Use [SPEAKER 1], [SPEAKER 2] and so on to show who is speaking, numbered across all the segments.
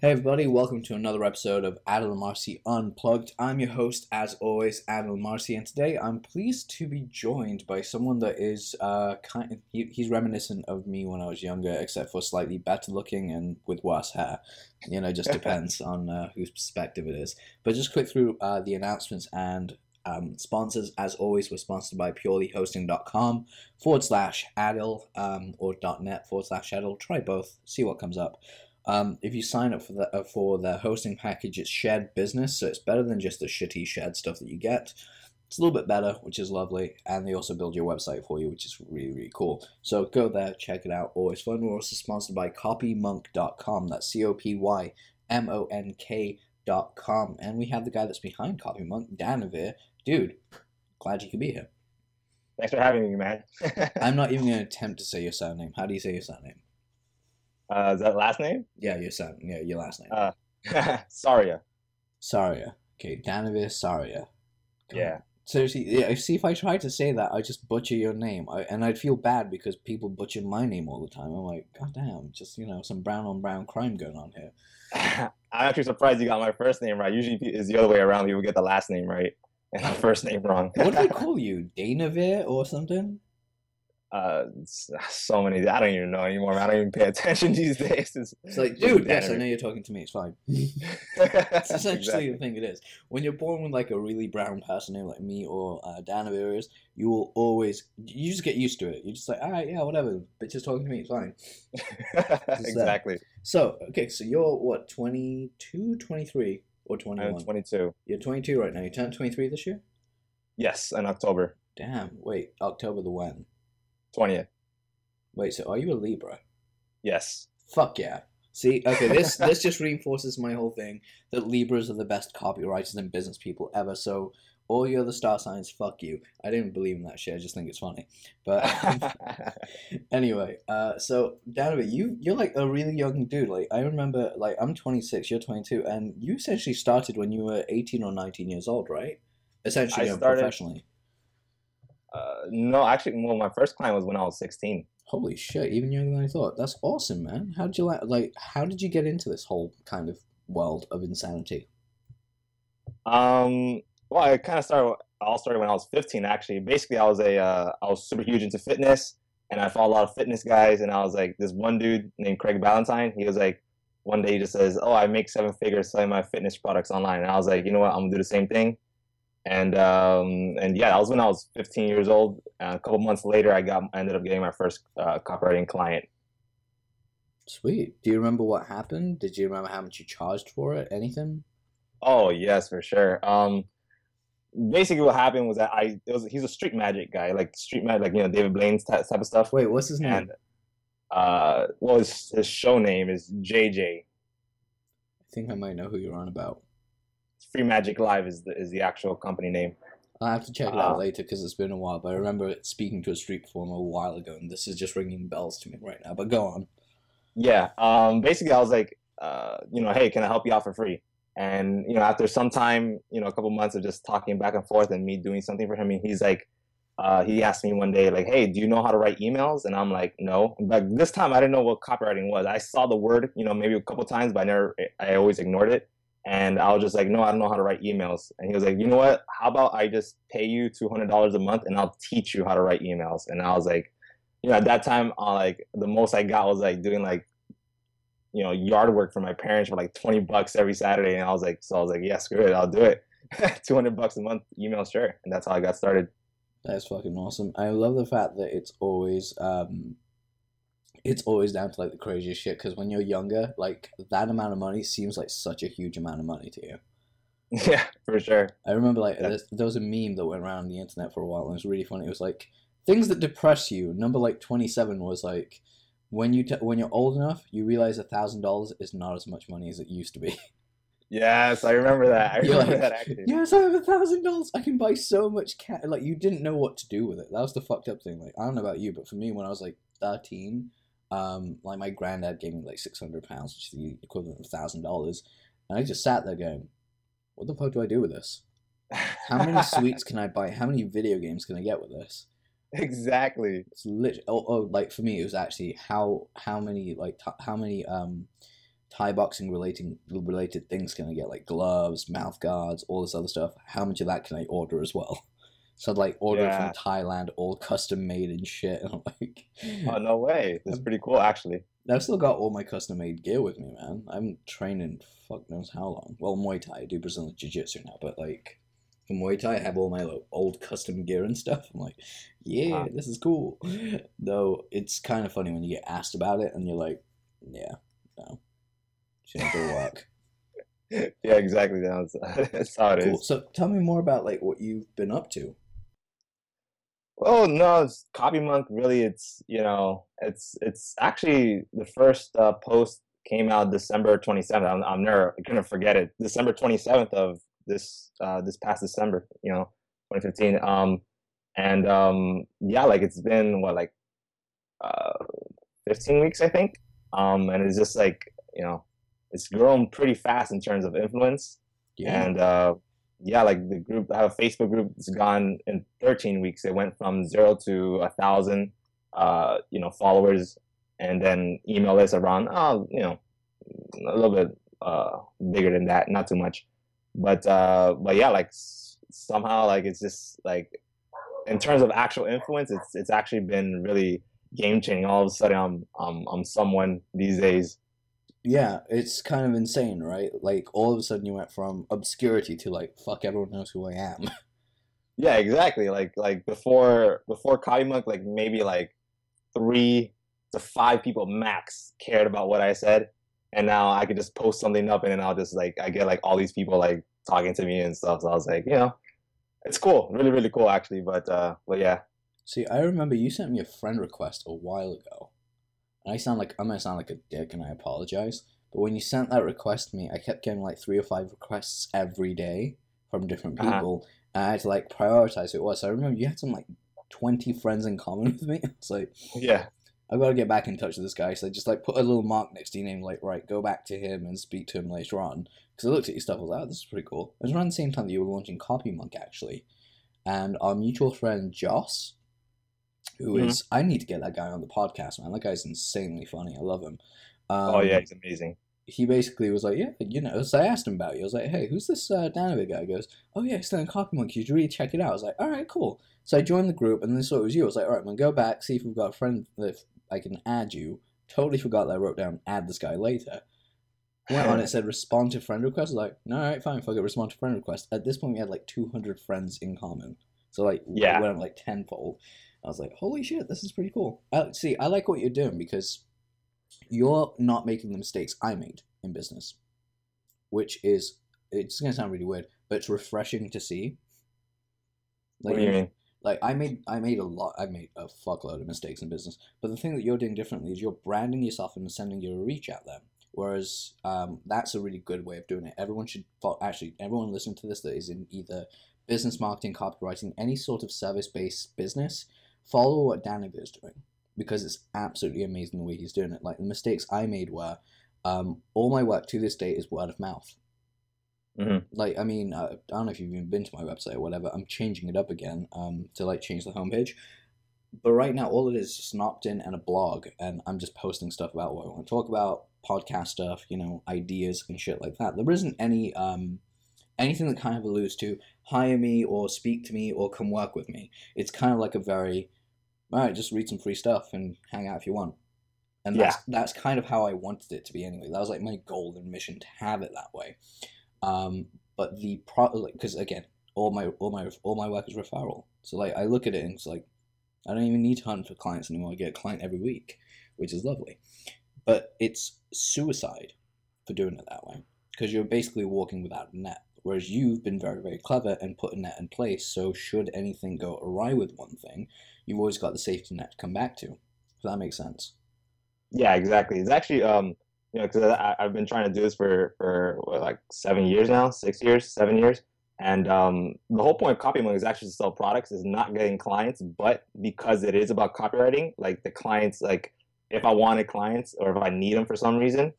[SPEAKER 1] Hey everybody, welcome to another episode of Adil Amarsi Unplugged. I'm your host, as always, Adil Amarsi, and today I'm pleased to be joined by someone that is uh, kind of, he, he's reminiscent of me when I was younger, except for slightly better looking and with worse hair. You know, just depends on uh, whose perspective it is. But just quick through uh, the announcements and um, sponsors, as always, we're sponsored by purelyhosting.com forward slash Adil um, or .net forward slash Adil. Try both, see what comes up. Um, if you sign up for the uh, for the hosting package, it's shared business, so it's better than just the shitty shared stuff that you get. It's a little bit better, which is lovely, and they also build your website for you, which is really really cool. So go there, check it out. Always fun. We're also sponsored by CopyMonk.com. That's C O P Y M O N K.com, and we have the guy that's behind CopyMonk, Danavir. Dude, glad you could be here.
[SPEAKER 2] Thanks for having me, man.
[SPEAKER 1] I'm not even going to attempt to say your surname. How do you say your surname?
[SPEAKER 2] Uh, is that last name?
[SPEAKER 1] Yeah, your son. Yeah, your last name.
[SPEAKER 2] Uh, Sarria.
[SPEAKER 1] Sarria. Okay, Danavir Sarria. God.
[SPEAKER 2] Yeah.
[SPEAKER 1] Seriously, yeah, see if I tried to say that, I just butcher your name, I, and I'd feel bad because people butcher my name all the time. I'm like, God damn, just you know, some brown on brown crime going on here.
[SPEAKER 2] I'm actually surprised you got my first name right. Usually it's the other way around. People get the last name right and the first name wrong.
[SPEAKER 1] what do they call you, Danavir or something?
[SPEAKER 2] Uh so many i don't even know anymore i don't even pay attention these days.
[SPEAKER 1] It's, it's like dude yes i know you're talking to me. It's fine. It's essentially exactly. the thing it is. When you're born with like a really brown person name like me or uh, Danavir is you will always you just get used to it. You're just like all right yeah whatever. Bitches talking to me. It's fine.
[SPEAKER 2] Exactly.
[SPEAKER 1] Uh, so okay so you're what 22 23 or 21
[SPEAKER 2] I'm 22
[SPEAKER 1] you're 22 right now. You turned 23 this year?
[SPEAKER 2] Yes in october.
[SPEAKER 1] Damn wait october the when
[SPEAKER 2] 20th.
[SPEAKER 1] Wait, so are you a Libra?
[SPEAKER 2] Yes.
[SPEAKER 1] Fuck yeah. See, okay, this this just reinforces my whole thing that Libras are the best copywriters and business people ever. So all your other star signs, fuck you. I didn't believe in that shit. I just think it's funny. But anyway, uh, so Danavir, you you're like a really young dude. Like I remember, like I'm 26, you're 22, and you essentially started when you were 18 or 19 years old, right? Essentially, started, professionally.
[SPEAKER 2] Uh, no, actually, well, my first client was when I was 16.
[SPEAKER 1] Holy shit! Even younger than I thought. That's awesome, man. How did you like? Like, how did you get into this whole kind of world of insanity?
[SPEAKER 2] Um. Well, I kind of started. I all started when I was 15. Actually, basically, I was a uh, I was super huge into fitness, and I follow a lot of fitness guys. And I was like, this one dude named Craig Ballantyne. He was like, one day he just says, "Oh, I make seven figures selling my fitness products online." And I was like, you know what? I'm gonna do the same thing and um, and yeah, that was when I was 15 years old. Uh, a couple months later, I got I ended up getting my first uh, copywriting client.
[SPEAKER 1] Sweet. Do you remember what happened? Did you remember how much you charged for it? Anything?
[SPEAKER 2] Oh yes, for sure. Um, basically, what happened was that I it was he's a street magic guy, like street magic, like you know David Blaine's type, type of stuff.
[SPEAKER 1] Wait, what's his name?
[SPEAKER 2] And, uh, well, his, his show name is JJ.
[SPEAKER 1] I think I might know who you're on about.
[SPEAKER 2] Free Magic Live is the is the actual company name.
[SPEAKER 1] I'll have to check it out uh, later because it's been a while. But I remember speaking to a street performer a while ago, and this is just ringing bells to me right now. But go on.
[SPEAKER 2] Yeah. Um. Basically, I was like, uh, you know, hey, can I help you out for free? And you know, after some time, you know, a couple months of just talking back and forth and me doing something for him, and he's like, uh, he asked me one day, like, hey, do you know how to write emails? And I'm like, no. But this time, I didn't know what copywriting was. I saw the word, you know, maybe a couple times, but I never, I always ignored it. And I was just like, no, I don't know how to write emails. And he was like, you know what? How about I just pay you two hundred dollars a month and I'll teach you how to write emails. And I was like, you know, at that time, uh, like the most I got was like doing like, you know, yard work for my parents for like twenty bucks every Saturday. And I was like, so I was like, yeah, screw it, I'll do it. two hundred bucks a month email, sure. And that's how I got started.
[SPEAKER 1] That's fucking awesome. I love the fact that it's always um, it's always down to like the craziest shit because when you're younger, like that amount of money seems like such a huge amount of money to you.
[SPEAKER 2] Yeah, for sure.
[SPEAKER 1] I remember like yeah. there was a meme that went around the internet for a while and it was really funny. It was like things that depress you. Number like twenty seven was like when you t- when you're old enough, you realize a thousand dollars is not as much money as it used to be.
[SPEAKER 2] Yes, I remember that. I remember like, that actually.
[SPEAKER 1] Yes, I have a thousand dollars. I can buy so much cat. Like you didn't know what to do with it. That was the fucked up thing. Like I don't know about you, but for me, when I was like thirteen, um, like my granddad gave me like six hundred pounds, which is the equivalent of thousand dollars, and I just sat there going, "What the fuck do I do with this? How many sweets can I buy? How many video games can I get with this?"
[SPEAKER 2] Exactly.
[SPEAKER 1] It's literally oh, oh like for me it was actually how how many like t- how many um Thai boxing relating related things can I get? Like gloves, mouth guards, all this other stuff. How much of that can I order as well? So I'd like order it from Thailand, all custom made and shit. And I'm like,
[SPEAKER 2] Oh no way! That's pretty cool, actually.
[SPEAKER 1] I've still got all my custom made gear with me, man. I'm training fuck knows how long. Well, Muay Thai, I do Brazilian Jiu Jitsu now, but like for Muay Thai, I have all my like, old custom gear and stuff. I'm like, yeah,
[SPEAKER 2] Wow.
[SPEAKER 1] this is cool. Though it's kind of funny when you get asked about it and you're like, yeah, no, shouldn't do work.
[SPEAKER 2] yeah, exactly. That's, that's how it is.
[SPEAKER 1] cool. So tell me more about like what you've been up to.
[SPEAKER 2] Oh no, it's Copy Monk. Really, it's you know, it's it's actually the first uh, post came out December twenty seventh. I'm, I'm never gonna forget it. December twenty seventh of this uh, this past December. You know, twenty fifteen. Um, and um, yeah, like it's been what like uh, fifteen weeks, I think. Um, and it's just like you know, it's grown pretty fast in terms of influence.
[SPEAKER 1] Yeah.
[SPEAKER 2] And uh, yeah, like the group, I have a Facebook group. It's gone in 13 weeks. It went from zero to a thousand, uh, you know, followers, and then email list around, oh, you know, a little bit uh, bigger than that, not too much, but uh, but yeah, like somehow, like it's just like in terms of actual influence, it's it's actually been really game changing. All of a sudden, I'm I'm I'm someone these days.
[SPEAKER 1] Yeah, it's kind of insane, right? Like all of a sudden you went from obscurity to like fuck everyone knows who I am.
[SPEAKER 2] Yeah, exactly. Like like before before Copy Monk, like maybe like three to five people max cared about what I said, and now I could just post something up, and then I'll just like I get like all these people like talking to me and stuff. So I was like, you know, it's cool, really really cool actually. But uh, but yeah,
[SPEAKER 1] See, I remember you sent me a friend request a while ago. I sound like I'm gonna sound like a dick and I apologize. But when you sent that request to me, I kept getting like three or five requests every day from different
[SPEAKER 2] Uh-huh.
[SPEAKER 1] people. And I had to like prioritize who it was. So I remember you had some like twenty friends in common with me. It's like
[SPEAKER 2] yeah,
[SPEAKER 1] I've got to get back in touch with this guy. So I just like put a little mark next to your name, like, right, go back to him and speak to him later on. Because I looked at your stuff, I was like, oh, this is pretty cool. It was around the same time that you were launching Copy Monk, actually. And our mutual friend, Joss, who is, I need to get that guy on the podcast, man. That guy's insanely funny. I love him. Um,
[SPEAKER 2] oh yeah, he's amazing.
[SPEAKER 1] he basically was like, yeah, you know, so I asked him about you. I was like, hey, who's this uh, Danavir guy? He goes, oh yeah, he's doing Copy Monkey. You should really check it out. I was like, all right, cool. So I joined the group, and then saw it was you. I was like, all right, I'm gonna go back, see if we've got a friend that I can add you. Totally forgot that I wrote down add this guy later. Went on it said respond to friend request. I was like, no, all right, fine, fuck it, respond to friend request. At this point, we had like 200 friends in common. So like,
[SPEAKER 2] Yeah.
[SPEAKER 1] went up like tenfold. I was like, holy shit, this is pretty cool. Uh, see, I like what you're doing because you're not making the mistakes I made in business, which is it's gonna sound really weird, but it's refreshing to see.
[SPEAKER 2] What do you mean?
[SPEAKER 1] Like I made I made a lot I made a fuckload of mistakes in business, but the thing that you're doing differently is you're branding yourself and sending your reach out there. Whereas um, that's a really good way of doing it. Everyone should fo- actually everyone listening to this that is in either business marketing, copywriting, any sort of service based business. Follow what Danavir is doing because it's absolutely amazing the way he's doing it. Like the mistakes I made were um, all my work to this day is word of mouth.
[SPEAKER 2] Mhm.
[SPEAKER 1] Like I mean, uh, I don't know if you've even been to my website or whatever. I'm changing it up again um, to like change the homepage. But right now, all it is is just an opt-in and a blog, and I'm just posting stuff about what I want to talk about, podcast stuff, you know, ideas and shit like that. There isn't any um, anything that kind of alludes to hire me or speak to me or come work with me. It's kind of like a very, all right, just read some free stuff and hang out if you want. And that's that's kind of how I wanted it to be anyway. That was like my goal and mission to have it that way. Um, but the pro because again, all my all my all my work is referral. So like I look at it and it's like I don't even need to hunt for clients anymore. I get a client every week, which is lovely. But it's suicide for doing it that way because you're basically walking without a net. Whereas you've been very very clever and put a net in place. So should anything go awry with one thing, you've always got the safety net to come back to. If that makes sense.
[SPEAKER 2] Yeah, exactly. It's actually um you know because I've been trying to do this for for what, like seven years now, six years, seven years, and um the whole point of copywriting is actually to sell products, is not getting clients, but because it is about copywriting, like the clients, like if I wanted clients or if I need them for some reason,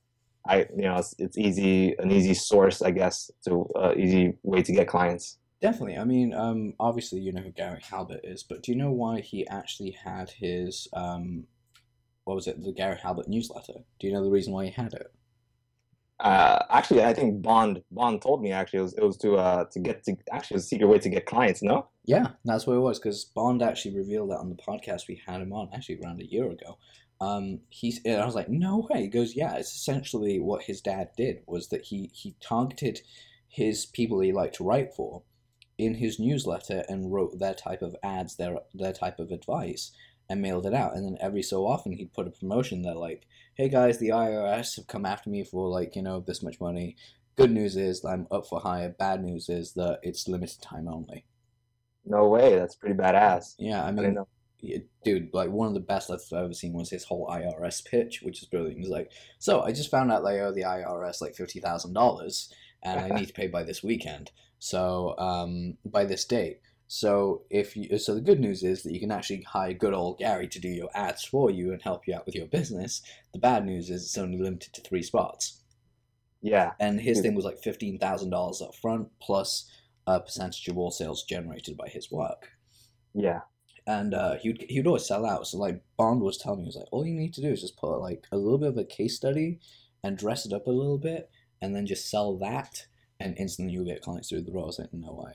[SPEAKER 2] I you know it's, it's easy an easy source I guess to uh, easy way to get clients.
[SPEAKER 1] Definitely. I mean, um, obviously you know who Gary Halbert is, but do you know why he actually had his um, what was it, the Gary Halbert newsletter? Do you know the reason why he had it?
[SPEAKER 2] Uh, actually, I think Bond Bond told me actually it was, it was to uh to get to actually a secret way to get clients. No.
[SPEAKER 1] Yeah, that's what it was because Bond actually revealed that on the podcast we had him on actually around a year ago. Um, he's and I was like, no way. He goes, yeah, it's essentially what his dad did was that he he targeted his people he liked to write for in his newsletter and wrote their type of ads, their their type of advice, and mailed it out. And then every so often he'd put a promotion that like, hey guys, the IRS have come after me for like, you know, this much money. Good news is I'm up for hire. Bad news is that it's limited time only.
[SPEAKER 2] No way, that's pretty badass.
[SPEAKER 1] Yeah, I
[SPEAKER 2] I
[SPEAKER 1] mean, yeah, dude, like one of the best I've ever seen was his whole IRS pitch, which is brilliant. He's like, so I just found out they owe oh, the IRS like fifty thousand dollars, and I need to pay by this weekend. So um, by this date. So if you, so the good news is that you can actually hire good old Gary to do your ads for you and help you out with your business. The bad news is it's only limited to three spots,
[SPEAKER 2] Yeah,
[SPEAKER 1] and his thing was like fifteen thousand dollars up front plus a percentage of all sales generated by his work
[SPEAKER 2] yeah,
[SPEAKER 1] and uh, he would he would always sell out. So like Bond was telling me, he was like, all you need to do is just put like a little bit of a case study and dress it up a little bit, and then just sell that, and instantly you'll get clients through the door. I was like, no way.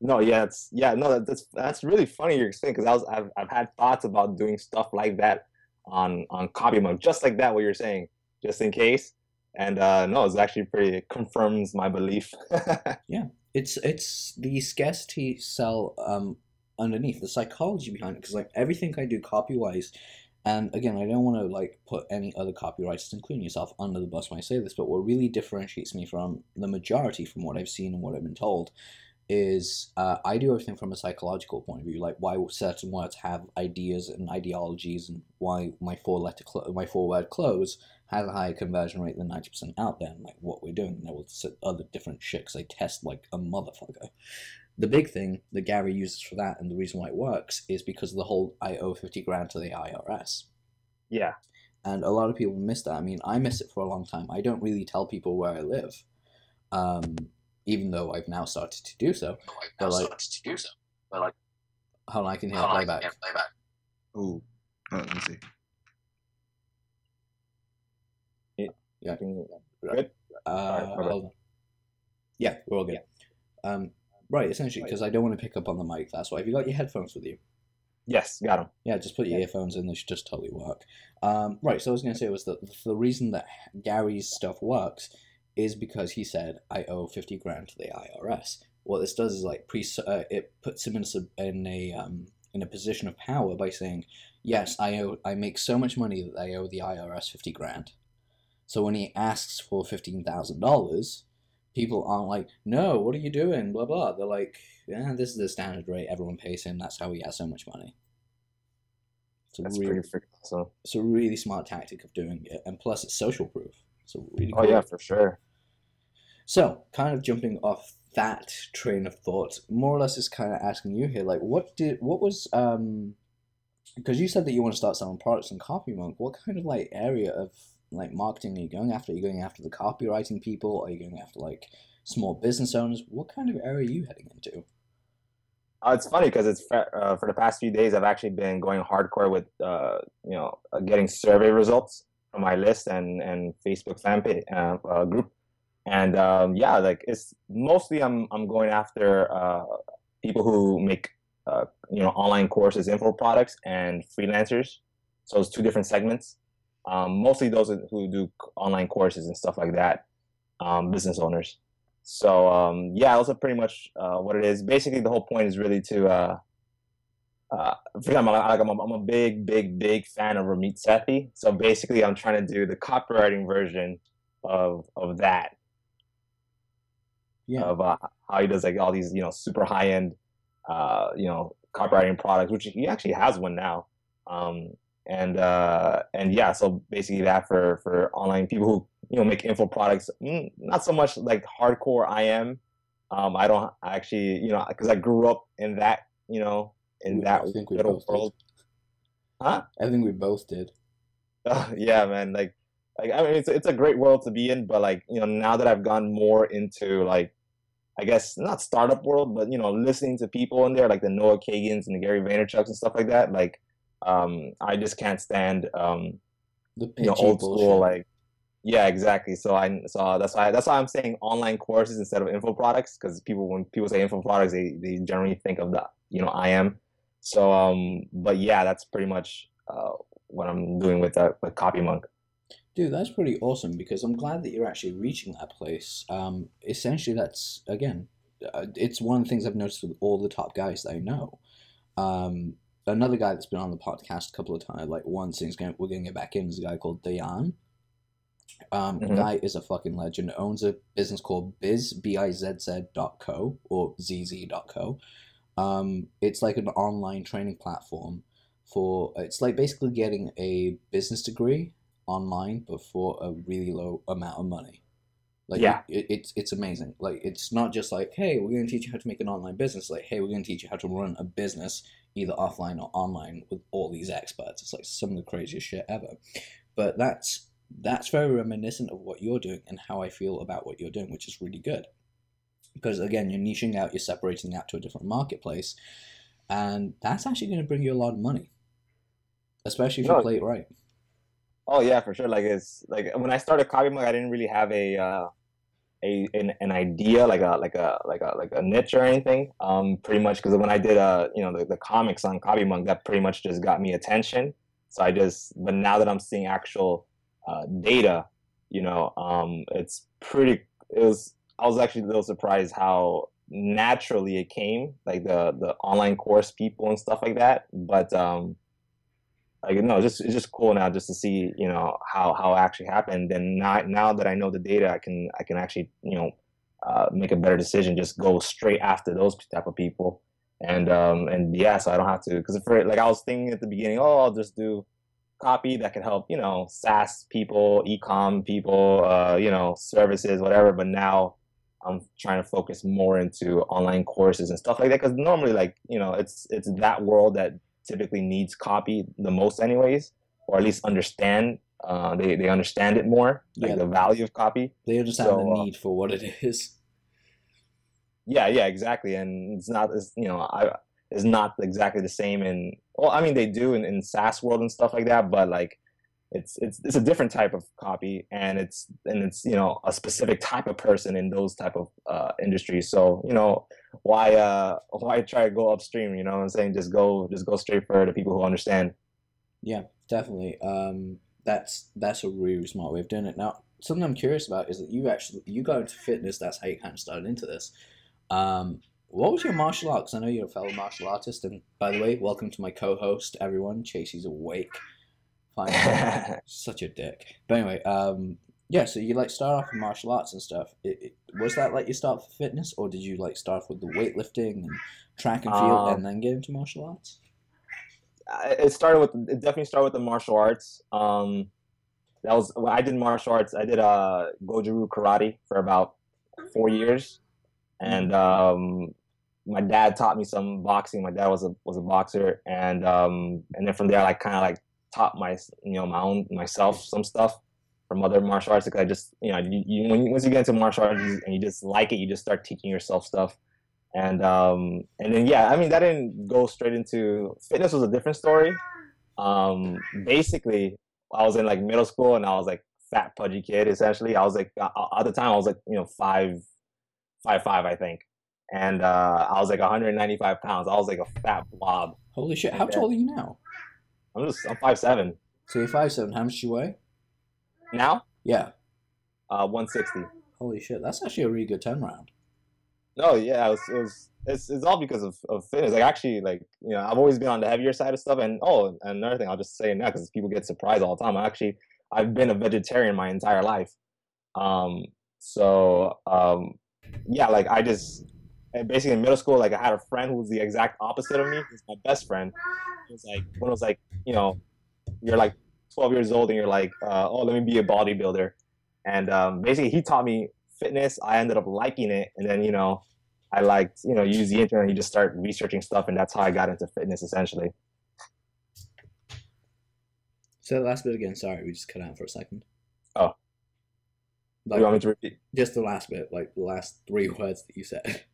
[SPEAKER 2] no, yeah, it's yeah, no, that, that's that's really funny you're saying because I was I've I've had thoughts about doing stuff like that on on Copy Monk, just like that what you're saying, just in case. And uh no, it's actually pretty it confirms my belief.
[SPEAKER 1] Yeah, it's it's the scarcity sell um underneath the psychology behind it because like everything I do copy wise. And again, I don't want to like put any other copywriters, including yourself, under the bus when I say this. But what really differentiates me from the majority, from what I've seen and what I've been told, is uh, I do everything from a psychological point of view, like why certain words have ideas and ideologies, and why my four letter clo- my four word close has a higher conversion rate than ninety percent out there, and like what we're doing. And I will other different shit 'cause I test like a motherfucker. The big thing that Gary uses for that, and the reason why it works, is because of the whole I owe fifty grand to the IRS.
[SPEAKER 2] yeah,
[SPEAKER 1] And a lot of people miss that. I mean, I miss it for a long time. I don't really tell people where I live, um, even though I've now started to do so. But like,
[SPEAKER 3] to do so. But like,
[SPEAKER 1] hold on, I can hear
[SPEAKER 3] hold on, I
[SPEAKER 1] playback.
[SPEAKER 3] can't play back.
[SPEAKER 4] Ooh. Oh, let me see.
[SPEAKER 2] I can-
[SPEAKER 1] Uh,
[SPEAKER 2] Alright,
[SPEAKER 1] hold on. Yeah, we're all good. Um, right, essentially, because I don't want to pick up on the mic. That's why. Have you got your headphones with you?
[SPEAKER 2] yes, got them.
[SPEAKER 1] Yeah, just put your earphones in. They should just totally work. Um, right. So I was going to say was that the reason that Gary's stuff works is because he said I owe fifty grand to the IRS. What this does is like pre uh, it puts him in a in a um, in a position of power by saying, yes, I owe I make so much money that I owe the IRS fifty grand. So when he asks for fifteen thousand dollars, people aren't like, no, what are you doing? Blah blah. They're like, yeah, this is the standard rate. Everyone pays him. That's how he has so much money. It's a
[SPEAKER 2] That's
[SPEAKER 1] really,
[SPEAKER 2] pretty freaking awesome.
[SPEAKER 1] it's a really smart tactic of doing it, and plus it's social proof. So really.
[SPEAKER 2] Oh yeah, for sure.
[SPEAKER 1] So, kind of jumping off that train of thought, more or less is kind of asking you here, like, what did, what was, um, because you said that you want to start selling products in CopyMonk. What kind of like area of like marketing are you going after? Are you going after the copywriting people? Are you going after like small business owners? What kind of area are you heading into?
[SPEAKER 2] Uh, it's funny because it's uh, for the past few days I've actually been going hardcore with uh, you know uh, getting survey results from my list and and Facebook fan page uh, uh, group, and um, yeah, like it's mostly I'm I'm going after people who make you know online courses, info products, and freelancers. So it's two different segments. Um, mostly those who do online courses and stuff like that, um, business owners. So um, yeah, are pretty much uh, what it is. Basically, the whole point is really to. Uh, uh, for example, like I'm, a, I'm a big, big, big fan of Ramit Sethi. So basically, I'm trying to do the copywriting version of of that
[SPEAKER 1] Yeah.
[SPEAKER 2] of uh, how he does like all these you know super high end uh, you know copywriting products, which he actually has one now. Um, and uh, and yeah, so basically that for for online people who you know make info products, mm, not so much like hardcore I am. Um, I don't actually you know because I grew up in that you know in that
[SPEAKER 1] I think we
[SPEAKER 2] little
[SPEAKER 1] both did.
[SPEAKER 2] world. Huh?
[SPEAKER 1] I think we both did.
[SPEAKER 2] Uh, yeah, man. Like, like I mean, it's it's a great world to be in, but like you know, now that I've gone more into like, I guess not startup world, but you know, listening to people in there, like the Noah Kagans and the Gary Vaynerchuk's and stuff like that. Like, um, I just can't stand um,
[SPEAKER 1] The
[SPEAKER 2] you know, old
[SPEAKER 1] bullshit.
[SPEAKER 2] school like, Yeah, exactly. So I so that's why that's why I'm saying online courses instead of info products because people when people say info products they they generally think of the you know I am. So um, but yeah, that's pretty much uh, what I'm doing with uh, with Copy Monk.
[SPEAKER 1] Dude, that's pretty awesome because I'm glad that you're actually reaching that place. Um, essentially, that's again, uh, it's one of the things I've noticed with all the top guys that I know. Um, another guy that's been on the podcast a couple of times, like once, and he's gonna, we're gonna get back in, is a guy called Dayan. Um,
[SPEAKER 2] Mhm.
[SPEAKER 1] The guy is a fucking legend. Owns a business called Biz B I Z Z dot co or ZZ dot co. Um, it's like an online training platform for. It's like basically getting a business degree online, but for a really low amount of money. Like
[SPEAKER 2] Yeah.
[SPEAKER 1] it, it's it's amazing. Like it's not just like, hey, we're gonna teach you how to make an online business. Like, hey, we're gonna teach you how to run a business either offline or online with all these experts. It's like some of the craziest shit ever. But that's that's very reminiscent of what you're doing and how I feel about what you're doing, which is really good. Because again, you're niching out, you're separating out to a different marketplace, and that's actually going to bring you a lot of money, especially if you play it right.
[SPEAKER 2] Oh yeah, for sure. Like it's like when I started Copy Monk, I didn't really have a uh, a an, an idea like a like a like a like a niche or anything. Um, pretty much because when I did uh you know the, the comics on Copy Monk, that pretty much just got me attention. So I just but now that I'm seeing actual uh, data, you know, um, it's pretty. It was I was actually a little surprised how naturally it came, like the the online course people and stuff like that. But um, like no, it's just it's just cool now just to see you know how how it actually happened. And now now that I know the data, I can I can actually you know uh, make a better decision. Just go straight after those type of people. And um and yeah, so I don't have to because for like I was thinking at the beginning, oh, I'll just do copy that can help you know SaaS people, ecom people, uh, you know services, whatever. But now I'm trying to focus more into online courses and stuff like that because normally like you know it's it's that world that typically needs copy the most anyways or at least understand uh, they, they understand it more like
[SPEAKER 1] Yeah.
[SPEAKER 2] the value of copy
[SPEAKER 1] They understand
[SPEAKER 2] So,
[SPEAKER 1] the
[SPEAKER 2] uh,
[SPEAKER 1] need for what it is.
[SPEAKER 2] yeah yeah exactly and it's not it's, you know i it's not exactly the same in well i mean they do in, in saas world and stuff like that but like it's it's it's a different type of copy and it's and it's you know a specific type of person in those type of uh industries so you know why uh why try to go upstream you know what i'm saying just go just go straight for the people who understand
[SPEAKER 1] Yeah, definitely. Um, that's that's a really smart way of doing it. Now, something I'm curious about is that you actually you got into fitness. That's how you kind of started into this. Um, what was your martial arts I know you're a fellow martial artist. And by the way, welcome to my co-host, everyone. Chasey's awake. Fine. Such a dick. But anyway, um, yeah. So you like start off with martial arts and stuff. It, it, was that like you start for fitness, or did you like start off with the weightlifting and track and field,
[SPEAKER 2] Um,
[SPEAKER 1] and then get into martial arts?
[SPEAKER 2] It started with it definitely started with the martial arts. Um, that was when I did martial arts. I did uh Goju karate for about four years, and um, my dad taught me some boxing. My dad was a was a boxer, and um, and then from there, I kind of like taught my you know my own myself some stuff from other martial arts. Because I just you know you, you when you, once you get into martial arts and you just like it, you just start teaching yourself stuff and um and then yeah i mean that didn't go straight into fitness was a different story um basically i was in like middle school and i was like fat pudgy kid essentially i was like uh, at the time i was like you know five five five i think and uh i was like 195 pounds i was like a fat blob
[SPEAKER 1] Holy shit! How
[SPEAKER 2] Yeah.
[SPEAKER 1] tall are you now?
[SPEAKER 2] i'm just i'm five seven
[SPEAKER 1] So you're five seven. How much do you weigh?
[SPEAKER 2] Now
[SPEAKER 1] Yeah.
[SPEAKER 2] uh 160
[SPEAKER 1] Holy shit! That's actually a really good turnaround.
[SPEAKER 2] No, yeah, it was, it was it's, it's all because of, of fitness. Like actually, like you know, I've always been on the heavier side of stuff. And oh, and another thing, I'll just say now because people get surprised all the time. I actually, I've been a vegetarian my entire life. Um, so um, yeah, like I just basically in middle school, like I had a friend who was the exact opposite of me. He's my best friend. He was like when I was like, you know, you're like 12 years old and you're like, uh, oh, let me be a bodybuilder. And um, basically, he taught me fitness. I ended up liking it, and then you know, I liked you know use the internet. You just start researching stuff, and that's how I got into fitness essentially.
[SPEAKER 1] The last bit again. Sorry, we just cut out for a second.
[SPEAKER 2] Oh.
[SPEAKER 1] Like,
[SPEAKER 2] you want me to repeat?
[SPEAKER 1] just the last bit, like the last three words that you said.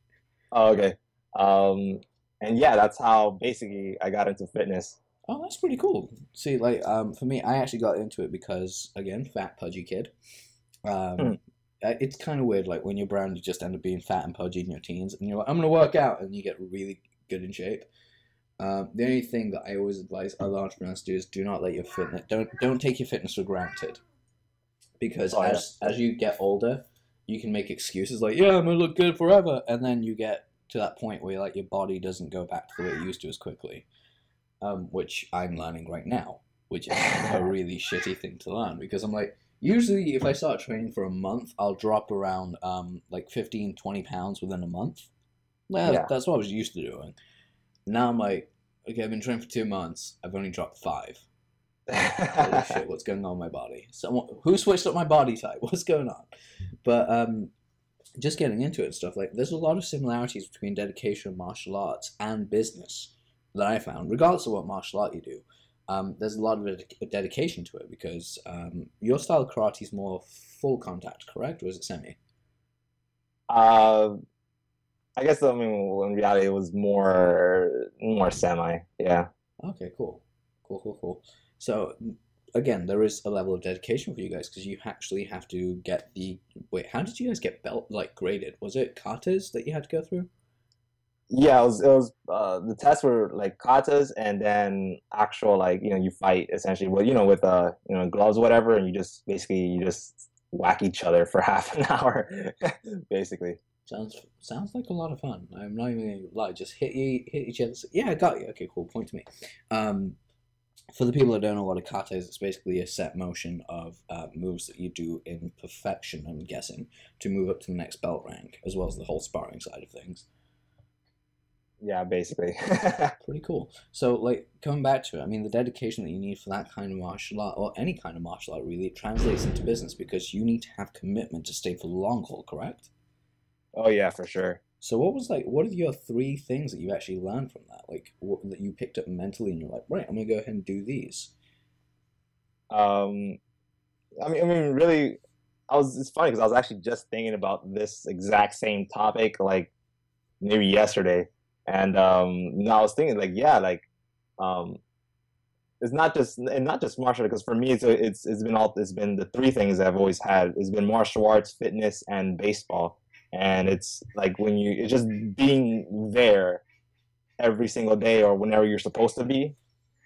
[SPEAKER 2] Oh, okay. Um, and yeah, that's how basically I got into fitness.
[SPEAKER 1] Oh, that's pretty cool. See, like, um, for me, I actually got into it because, again, fat, pudgy kid. Um, uh, It's kind of weird, like, when you're brown, you just end up being fat and pudgy in your teens, and you're like, I'm going to work out, and you get really good in shape. Um, the only thing that I always advise other entrepreneurs to do is do not let your fitness, don't, don't take your fitness for granted. Because
[SPEAKER 2] Oh, yeah.
[SPEAKER 1] as, as you get older, you can make excuses like, yeah, I'm going to look good forever, and then you get to that point where, like, your body doesn't go back to the way it used to as quickly um, which I'm learning right now, which is a really shitty thing to learn because I'm like, usually if I start training for a month, I'll drop around um, like 15, 20 pounds within a month. Well,
[SPEAKER 2] Yeah.
[SPEAKER 1] that's what I was used to doing. Now I'm like, okay, I've been training for two months, I've only dropped five. Holy shit, what's going on in my body? Someone who switched up my body type? What's going on? But um, just getting into it and stuff like, there's a lot of similarities between dedication martial arts and business that I found, regardless of what martial art you do. Um, there's a lot of dedic- dedication to it because um, your style of karate is more full contact, correct, or is it semi?
[SPEAKER 2] Uh, I guess I mean in reality it was more more semi. Yeah.
[SPEAKER 1] Okay, cool, cool, cool, cool. So again, there is a level of dedication for you guys because you actually have to get the wait. How did you guys get belt like graded? Was it katas that you had to go through?
[SPEAKER 2] Yeah, it was it was uh the tests were like katas and then actual like you know you fight essentially well you know with uh you know gloves whatever and you just basically you just whack each other for half an hour basically.
[SPEAKER 1] Sounds sounds like a lot of fun. I'm not even gonna lie. Just hit you, hit each other. Yeah, I got you. Okay, cool. Point to me. Um, for the people that don't know what a kata is, it's basically a set motion of uh, moves that you do in perfection. I'm guessing to move up to the next belt rank, as well as the whole sparring side of things.
[SPEAKER 2] Yeah, basically.
[SPEAKER 1] Pretty cool. So, like, coming back to it, I mean, the dedication that you need for that kind of martial art, or any kind of martial art, really, it translates into business because you need to have commitment to stay for the long haul. Correct?
[SPEAKER 2] oh yeah, for sure.
[SPEAKER 1] So what was like? What are your three things that you actually learned from that? Like what, that you picked up mentally, and you're like, right, I'm gonna go ahead and do these.
[SPEAKER 2] Um, I mean, I mean, really, I was. It's funny because I was actually just thinking about this exact same topic, like maybe yesterday, and um, I was thinking, like, yeah, like, um, it's not just and not just martial because for me, it's it's it's been all it's been the three things I've always had. It's been martial arts, fitness, and baseball, and it's like when you it's just being there every single day or whenever you're supposed to be.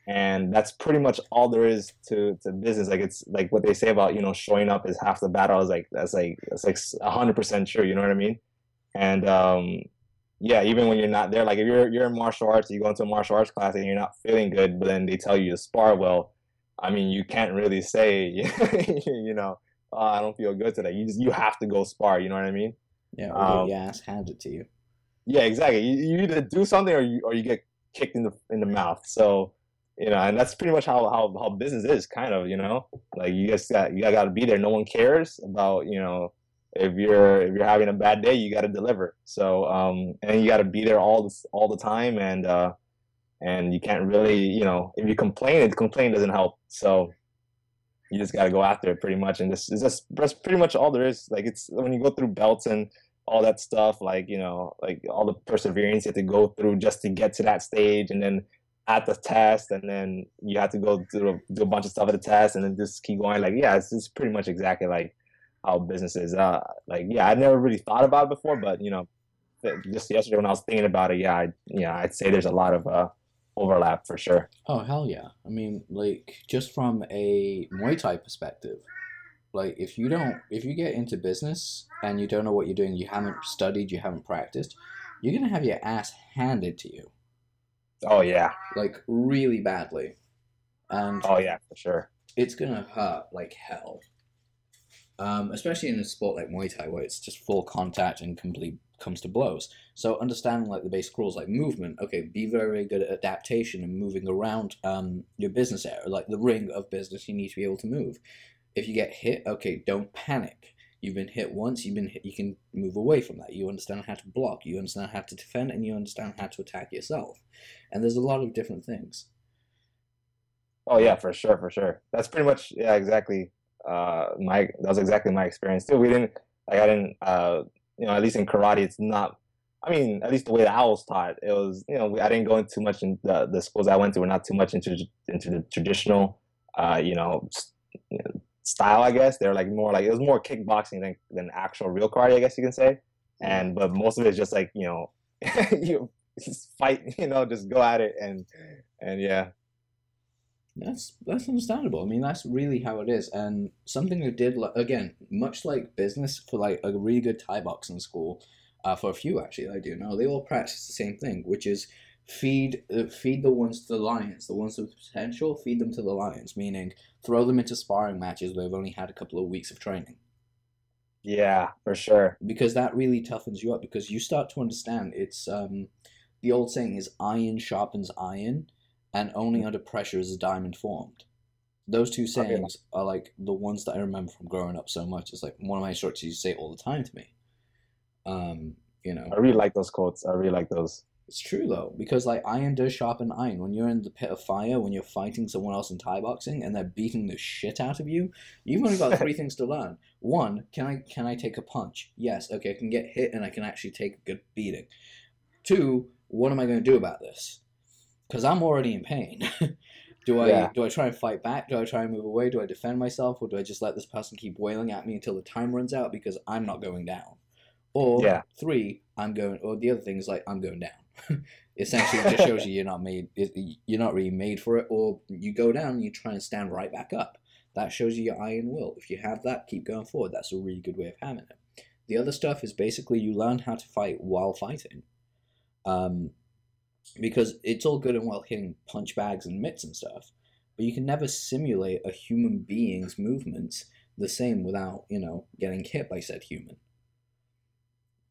[SPEAKER 2] And that's pretty much all there is to, to business. Like it's like what they say about you know showing up is half the battle i was like that's like that's like 100% true you know what i mean? And um yeah even when you're not there like if you're you're in martial arts you go into a martial arts class and you're not feeling good but then they tell you to spar well i mean you can't really say you know oh, i don't feel good today you just you have to go spar you know what i mean
[SPEAKER 1] Yeah, or
[SPEAKER 2] Um,
[SPEAKER 1] your ass handed to you.
[SPEAKER 2] yeah, exactly. You, you either do something or you or you get kicked in the in the mouth. So you know, and that's pretty much how how, how business is, kind of. You know, like you just got you got to be there. No one cares about you know if you're if you're having a bad day, you got to deliver. So um, and you got to be there all the all the time, and uh, and you can't really you know if you complain, it complain doesn't help. So you just got to go after it pretty much, and this is just that's pretty much all there is. Like it's when you go through belts and all that stuff like you know like all the perseverance you have to go through just to get to that stage and then at the test and then you have to go through do a bunch of stuff at the test and then just keep going like yeah it's just pretty much exactly like how business is uh like yeah i never really thought about it before but you know just yesterday when i was thinking about it yeah i yeah i'd say there's a lot of uh overlap for sure.
[SPEAKER 1] Oh hell yeah! I mean, like just from a Muay Thai perspective, like if you don't, if you get into business and you don't know what you're doing, you haven't studied, you haven't practiced, you're gonna have your ass handed to you,
[SPEAKER 2] oh yeah.
[SPEAKER 1] Like really badly, and
[SPEAKER 2] oh yeah for sure.
[SPEAKER 1] it's gonna hurt like hell. Um, especially in a sport like Muay Thai, where it's just full contact and complete comes to blows. So understanding like the basic rules, like movement. Okay, be very, very good at adaptation and moving around um, your business area, like the ring of business. You need to be able to move. If you get hit, okay, don't panic. You've been hit once. You've been hit. You can move away from that. You understand how to block. You understand how to defend, and you understand how to attack yourself. And there's a lot of different things.
[SPEAKER 2] Oh yeah, for sure, for sure. That's pretty much yeah, exactly. Uh, my that was exactly my experience too. We didn't like I didn't uh, you know at least in karate it's not I mean, at least the way that I was taught, it was you know I didn't go into too much in the the schools I went to were not too much into into the traditional, uh, you know, you know style. I guess they're like more like it was more kickboxing than than actual real karate. I guess you can say, and but most of it is just like you know, you just fight, you know, just go at it and and yeah.
[SPEAKER 1] That's that's understandable. I mean, that's really how it is. And something I did again, much like business for like a really good Thai boxing school, uh, for a few actually I do know, they all practice the same thing, which is feed uh, feed the ones to the lions, the ones with potential, feed them to the lions. Meaning, throw them into sparring matches where they've only had a couple of weeks of training.
[SPEAKER 2] Yeah, for sure.
[SPEAKER 1] Because that really toughens you up. Because you start to understand it's um, the old saying is iron sharpens iron and only under pressure is a diamond formed. Those two sayings okay. are like the ones that I remember from growing up so much. It's like one of my instructors used to say all the time to me. Um, you know,
[SPEAKER 2] I really like those quotes. I really like those.
[SPEAKER 1] It's true though, because like iron does sharpen iron. When you're in the pit of fire, when you're fighting someone else in Thai boxing and they're beating the shit out of you, you've only got three things to learn. One, can I can I take a punch? Yes, okay, I can get hit and I can actually take a good beating. Two, what am I going to do about this? Because I'm already in pain. do I yeah. do I try and fight back? Do I try and move away? Do I defend myself, or do I just let this person keep wailing at me until the time runs out because I'm not going down? Or yeah. three, I'm going. Or the other thing is like I'm going down. Essentially, it just shows you you're not made. You're not really made for it. Or you go down and you try and stand right back up. That shows you your iron will. If you have that, keep going forward. That's a really good way of having it. The other stuff is basically you learn how to fight while fighting. Um, because it's all good and well hitting punch bags and mitts and stuff, but you can never simulate a human being's movements the same without you know getting hit by said human.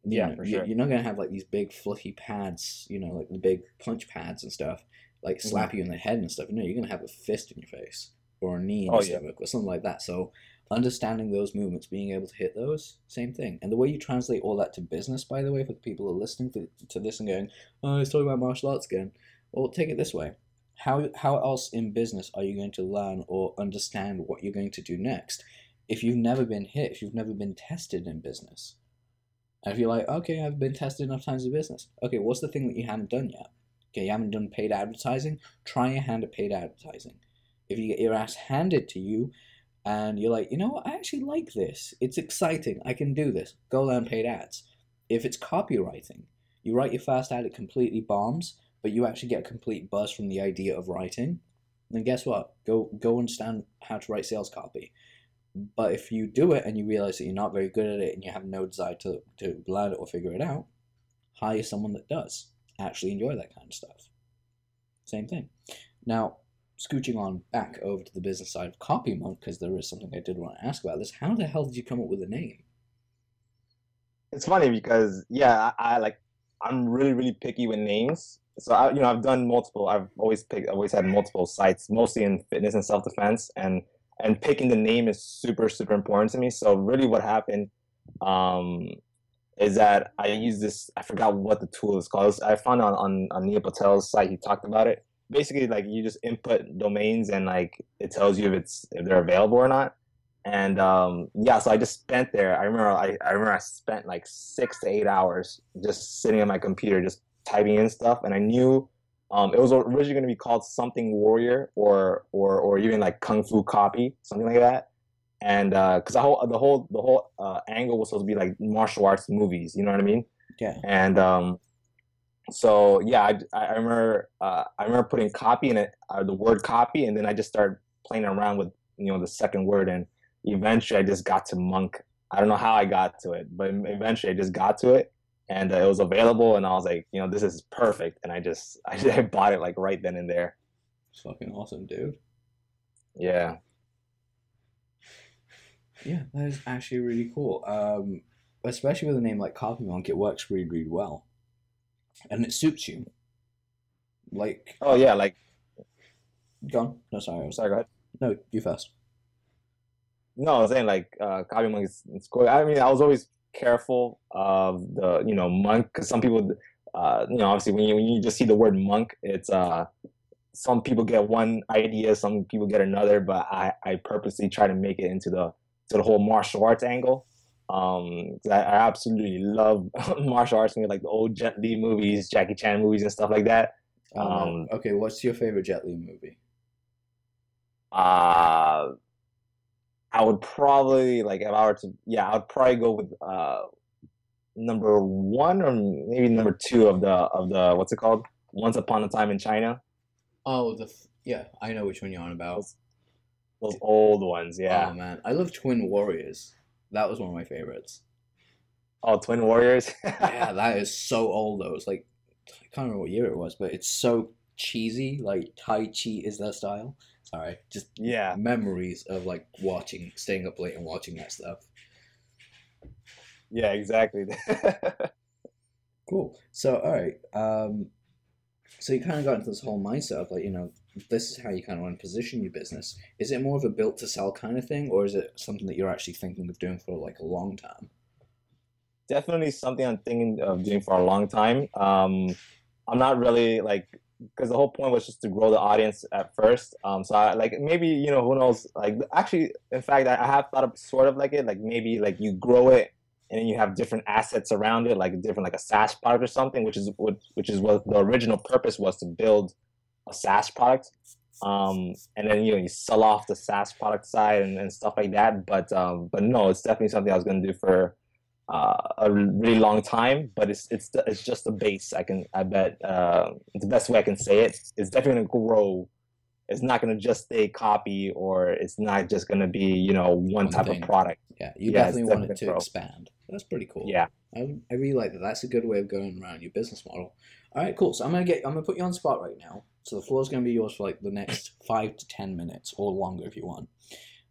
[SPEAKER 1] You yeah, know, for sure. You're not gonna have like these big fluffy pads, you know, like the big punch pads and stuff, like mm-hmm. slap mm-hmm. you in the head and stuff. No, you're gonna have a fist in your face or a knee in oh, your yeah. stomach or something like that. So understanding those movements, being able to hit those, same thing. And the way you translate all that to business, by the way, for the people who are listening to, to this and going, oh, he's talking about martial arts again. Well, take it this way. How, how else in business are you going to learn or understand what you're going to do next if you've never been hit, if you've never been tested in business? And if you're like, okay, I've been tested enough times in business. Okay, what's the thing that you haven't done yet? Okay, you haven't done paid advertising? Try your hand at paid advertising. If you get your ass handed to you and you're like, you know what, I actually like this. It's exciting. I can do this. Go learn paid ads. If it's copywriting, you write your first ad, it completely bombs, but you actually get a complete buzz from the idea of writing, then guess what? Go go understand how to write sales copy. But if you do it and you realize that you're not very good at it and you have no desire to, to learn it or figure it out, hire someone that does actually enjoy that kind of stuff. Same thing. Now, scooching on back over to the business side of Copy Monk, because there is something I did want to ask about this. How the hell did you come up with a name?
[SPEAKER 2] It's funny because yeah, I, I like I'm really really picky with names. So I, you know, I've done multiple. I've always picked. I've always had multiple sites, mostly in fitness and self defense, and and picking the name is super super important to me. So really, what happened um, is that I use this. I forgot what the tool is called. I found on on, on Neil Patel's site. He talked about it basically like you just input domains and like it tells you if it's if they're available or not. And um, yeah, so I just spent there. I remember I, I remember I spent like six to eight hours just sitting on my computer, just typing in stuff. And I knew um, it was originally going to be called something warrior or or or even like kung fu copy, something like that. And because uh, the whole the whole the whole uh, angle was supposed to be like martial arts movies, you know what I mean?
[SPEAKER 1] Yeah.
[SPEAKER 2] And um, so yeah, I, I remember uh, I remember putting copy in it, uh, the word copy, and then I just started playing around with you know the second word, and eventually I just got to monk. I don't know how I got to it, but eventually I just got to it, and uh, it was available, and I was like, you know, this is perfect, and I just I, bought it like right then and there.
[SPEAKER 1] It's fucking awesome, dude.
[SPEAKER 2] Yeah.
[SPEAKER 1] Yeah, that is actually really cool. Um, especially with a name like Copy Monk, it works really, really well and it suits you. Like
[SPEAKER 2] oh yeah, like
[SPEAKER 1] gone. No, sorry.
[SPEAKER 2] Sorry, go ahead.
[SPEAKER 1] No, you first.
[SPEAKER 2] No, I was saying like uh, copy monk is, is cool. I mean, I was always careful of the you know monk because some people, uh, you know, obviously when you when you just see the word monk, it's uh, some people get one idea, some people get another. But I I purposely try to make it into the to the whole martial arts angle Um, I, I absolutely love martial arts movies, like the old Jet Li movies, Jackie Chan movies, and stuff like that.
[SPEAKER 1] Oh.
[SPEAKER 2] Um,
[SPEAKER 1] okay, what's your favorite Jet Li movie?
[SPEAKER 2] Uh, I would probably like if I were to, yeah, I would probably go with uh number one or maybe number two of the of the what's it called? Once Upon a Time in China.
[SPEAKER 1] Oh, the f- yeah, I know which one you're on about.
[SPEAKER 2] Those old ones, yeah.
[SPEAKER 1] Oh man, I love Twin Warriors. That was one of my favorites.
[SPEAKER 2] Oh, Twin Warriors.
[SPEAKER 1] yeah, that is so old though. It's like I can't remember what year it was, but it's so cheesy. Like Tai Chi is their style. Sorry, just
[SPEAKER 2] yeah.
[SPEAKER 1] memories of like watching, staying up late and watching that stuff.
[SPEAKER 2] Yeah, exactly.
[SPEAKER 1] Cool. So, all right. Um, so you kind of got into this whole mindset of like, you know, this is how you kind of want to position your business. Is it more of a built to sell kind of thing, or is it something that you're actually thinking of doing for like a long time?
[SPEAKER 2] Definitely something I'm thinking of doing for a long time. Um, I'm not really like because the whole point was just to grow the audience at first. Um, so I like maybe you know who knows like actually in fact I have thought of sort of like it like maybe like you grow it and then you have different assets around it like different like a SaaS product or something which is what which is what the original purpose was to build a SaaS product. Um, and then you know you sell off the SaaS product side and, and stuff like that. But um, but no, it's definitely something I was gonna do for uh, a really long time, but it's it's it's just a base. I can I bet uh, the best way I can say it. It's definitely gonna grow. It's not gonna just stay copy, or it's not just gonna be you know one
[SPEAKER 1] One
[SPEAKER 2] type
[SPEAKER 1] thing.
[SPEAKER 2] of product.
[SPEAKER 1] Yeah, you
[SPEAKER 2] Yeah, it's
[SPEAKER 1] definitely want it to
[SPEAKER 2] grow.
[SPEAKER 1] expand. That's pretty cool.
[SPEAKER 2] Yeah.
[SPEAKER 1] I, I really like that. That's a good way of going around your business model. All right, cool. So I'm gonna get I'm gonna put you on spot right now. So the floor is gonna be yours for like the next five to ten minutes or longer if you want.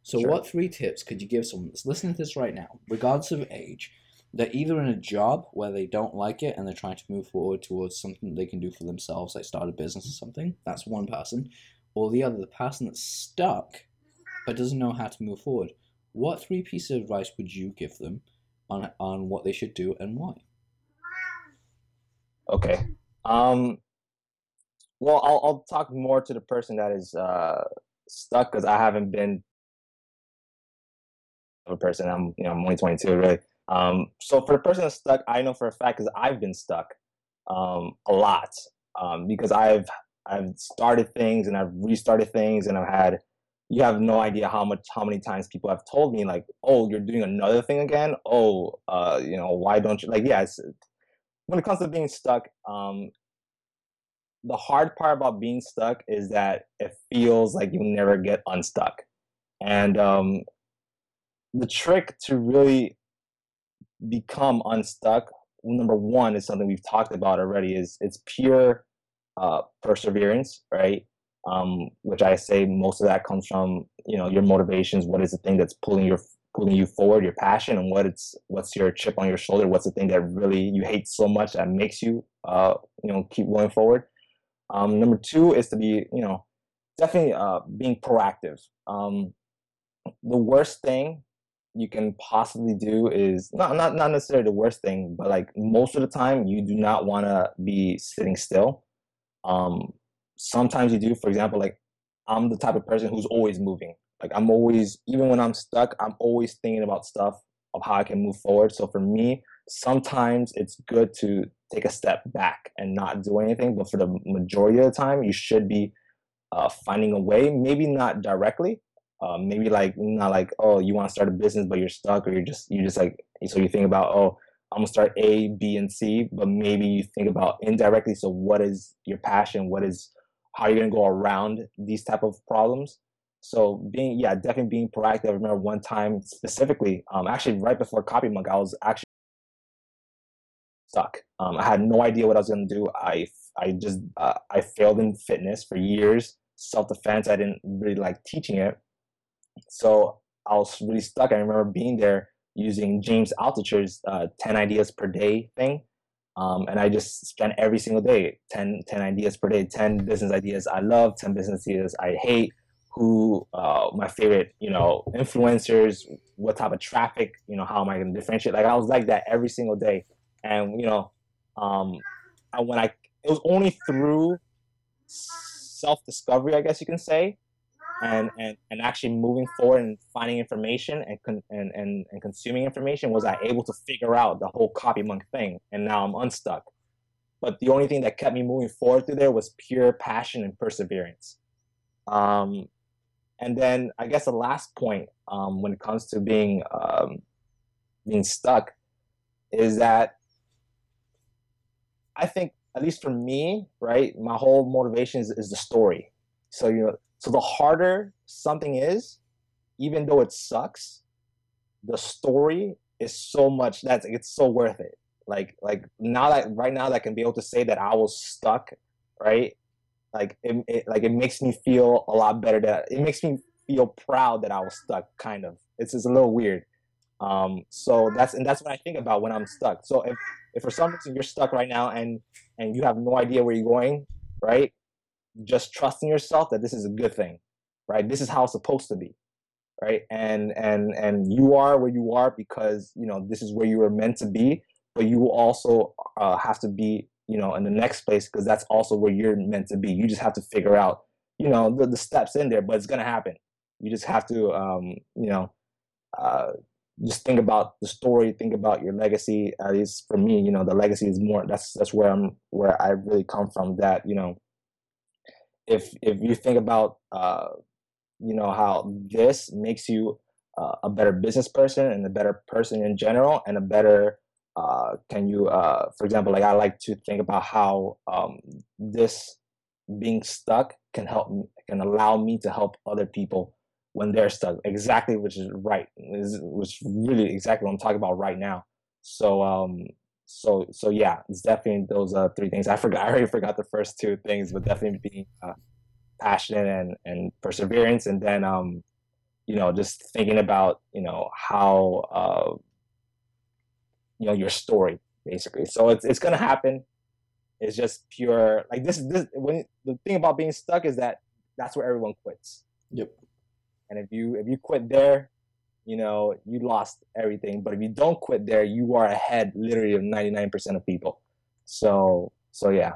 [SPEAKER 1] So
[SPEAKER 2] Sure.
[SPEAKER 1] what three tips could you give someone that's listening to this right now, regardless of age? They're either in a job where they don't like it and they're trying to move forward towards something they can do for themselves, like start a business or something. That's one person. Or the other, the person that's stuck but doesn't know how to move forward. What three pieces of advice would you give them on on what they should do and why?
[SPEAKER 2] Okay. Um. Well, I'll I'll talk more to the person that is uh stuck because I haven't been a person. I'm you know I'm only 22 really. Um. So for the person that's stuck, I know for a fact because I've been stuck, um, a lot. Um, because I've I've started things and I've restarted things and I've had. You have no idea how much how many times people have told me like, oh, you're doing another thing again. Oh, uh, you know, why don't you like? Yeah, when it comes to being stuck, um, the hard part about being stuck is that it feels like you never get unstuck. And um, the trick to really become unstuck, number one, is something we've talked about already. Is it's pure uh, perseverance, right? Um, which I say most of that comes from you know your motivations. What is the thing that's pulling your pulling you forward, your passion, and what it's what's your chip on your shoulder? What's the thing that really you hate so much that makes you uh, you know keep going forward? Um, number two is to be you know definitely uh, being proactive. Um, the worst thing you can possibly do is not not not necessarily the worst thing, but like most of the time you do not want to be sitting still. Um, sometimes you do. For example, like I'm the type of person who's always moving. Like I'm always, even when I'm stuck, I'm always thinking about stuff of how I can move forward. So for me, sometimes it's good to take a step back and not do anything. But for the majority of the time, you should be uh, finding a way. Maybe not directly. Uh, maybe like not like oh you want to start a business but you're stuck or you're just you just like so you think about oh I'm gonna start A, B, and C, but maybe you think about indirectly. So what is your passion? What is how you're gonna go around these type of problems? So being yeah, definitely being proactive. I remember one time specifically, um, actually right before Copy Monk, I was actually stuck. Um, I had no idea what I was gonna do. I I just uh, I failed in fitness for years. Self defense. I didn't really like teaching it, so I was really stuck. I remember being there using James Altucher's uh, 10 ideas per day thing. Um, and I just spent every single day 10, 10 ideas per day, 10 business ideas I love, 10 business ideas I hate, who uh, my favorite, you know, influencers, what type of traffic, you know, how am I going to differentiate? Like I was like that every single day. And, you know, um, I, when I, it was only through self discovery, I guess you can say, and and, and actually moving forward and finding information and, con- and and and consuming information was I able to figure out the whole copy monk thing, and now I'm unstuck. But the only thing that kept me moving forward through there was pure passion and perseverance. Um, and then I guess the last point um, when it comes to being um, being stuck is that I think at least for me, right, my whole motivation is, is the story. So you know, so the harder something is, even though it sucks, the story is so much that's it's so worth it. Like like now that right now that I can be able to say that I was stuck, right? Like it, it like it makes me feel a lot better that it makes me feel proud that I was stuck kind of. It's just a little weird. Um so that's and that's what I think about when I'm stuck. So if if for some reason you're stuck right now and and you have no idea where you're going, right? Just trusting yourself that this is a good thing, right? This is how it's supposed to be, right? And and and you are where you are because you know this is where you were meant to be, but you also uh, have to be you know in the next place because that's also where you're meant to be. You just have to figure out you know the, the steps in there, but it's gonna happen. You just have to um, you know uh, just think about the story think about your legacy. At least for me you know the legacy is more that's that's where i'm where i really come from that you know if if you think about uh you know how this makes you uh, a better business person and a better person in general and a better uh can you uh for example like i like to think about how um this being stuck can help me can allow me to help other people when they're stuck. Exactly, which is right. Is which really exactly what I'm talking about right now. So um, so so yeah, it's definitely those uh, three things. I forgot. I already forgot the first two things, but definitely being uh, passionate and and perseverance, and then um, you know, just thinking about you know how uh, you know your story basically. So it's it's gonna happen. It's just pure like this. This when the thing about being stuck is that that's where everyone quits.
[SPEAKER 1] Yep.
[SPEAKER 2] And if you if you quit there, you know, you lost everything. But if you don't quit there, you are ahead literally of 99% of people. So so yeah.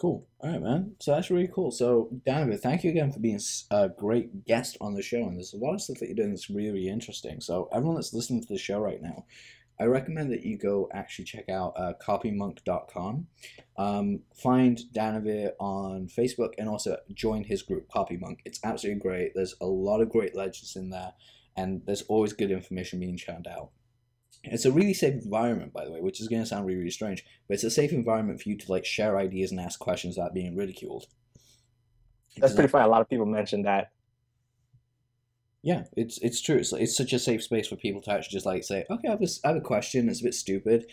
[SPEAKER 1] Cool. All right, man. So that's really cool. So, David, thank you again for being a great guest on the show. And there's a lot of stuff that you're doing that's really interesting. So, everyone that's listening to the show right now, I recommend that you go actually check out uh, copymonk.com. Um, find Danavir on Facebook and also join his group, Copymonk. It's absolutely great. There's a lot of great legends in there, and there's always good information being churned out. It's a really safe environment, by the way, which is going to sound really, really strange, but it's a safe environment for you to like share ideas and ask questions without being ridiculed.
[SPEAKER 2] That's pretty funny. A lot of people mentioned that.
[SPEAKER 1] Yeah, it's it's true. It's, it's such a safe space for people to actually just like say, okay, I have, this, I have a question. It's a bit stupid,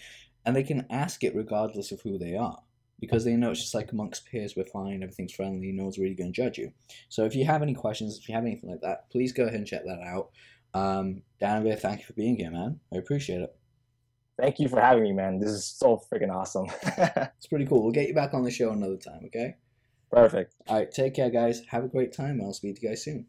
[SPEAKER 1] and they can ask it regardless of who they are because they know it's just like amongst peers. We're fine. Everything's friendly. No one's really going to judge you. So if you have any questions, if you have anything like that, please go ahead and check that out. Um, Danavir, thank you for being here, man. I appreciate it.
[SPEAKER 2] Thank you for having me, man. This is so freaking awesome.
[SPEAKER 1] it's pretty cool. We'll get you back on the show another time, okay?
[SPEAKER 2] Perfect.
[SPEAKER 1] All right, take care, guys. Have a great time. I'll speak to you guys soon.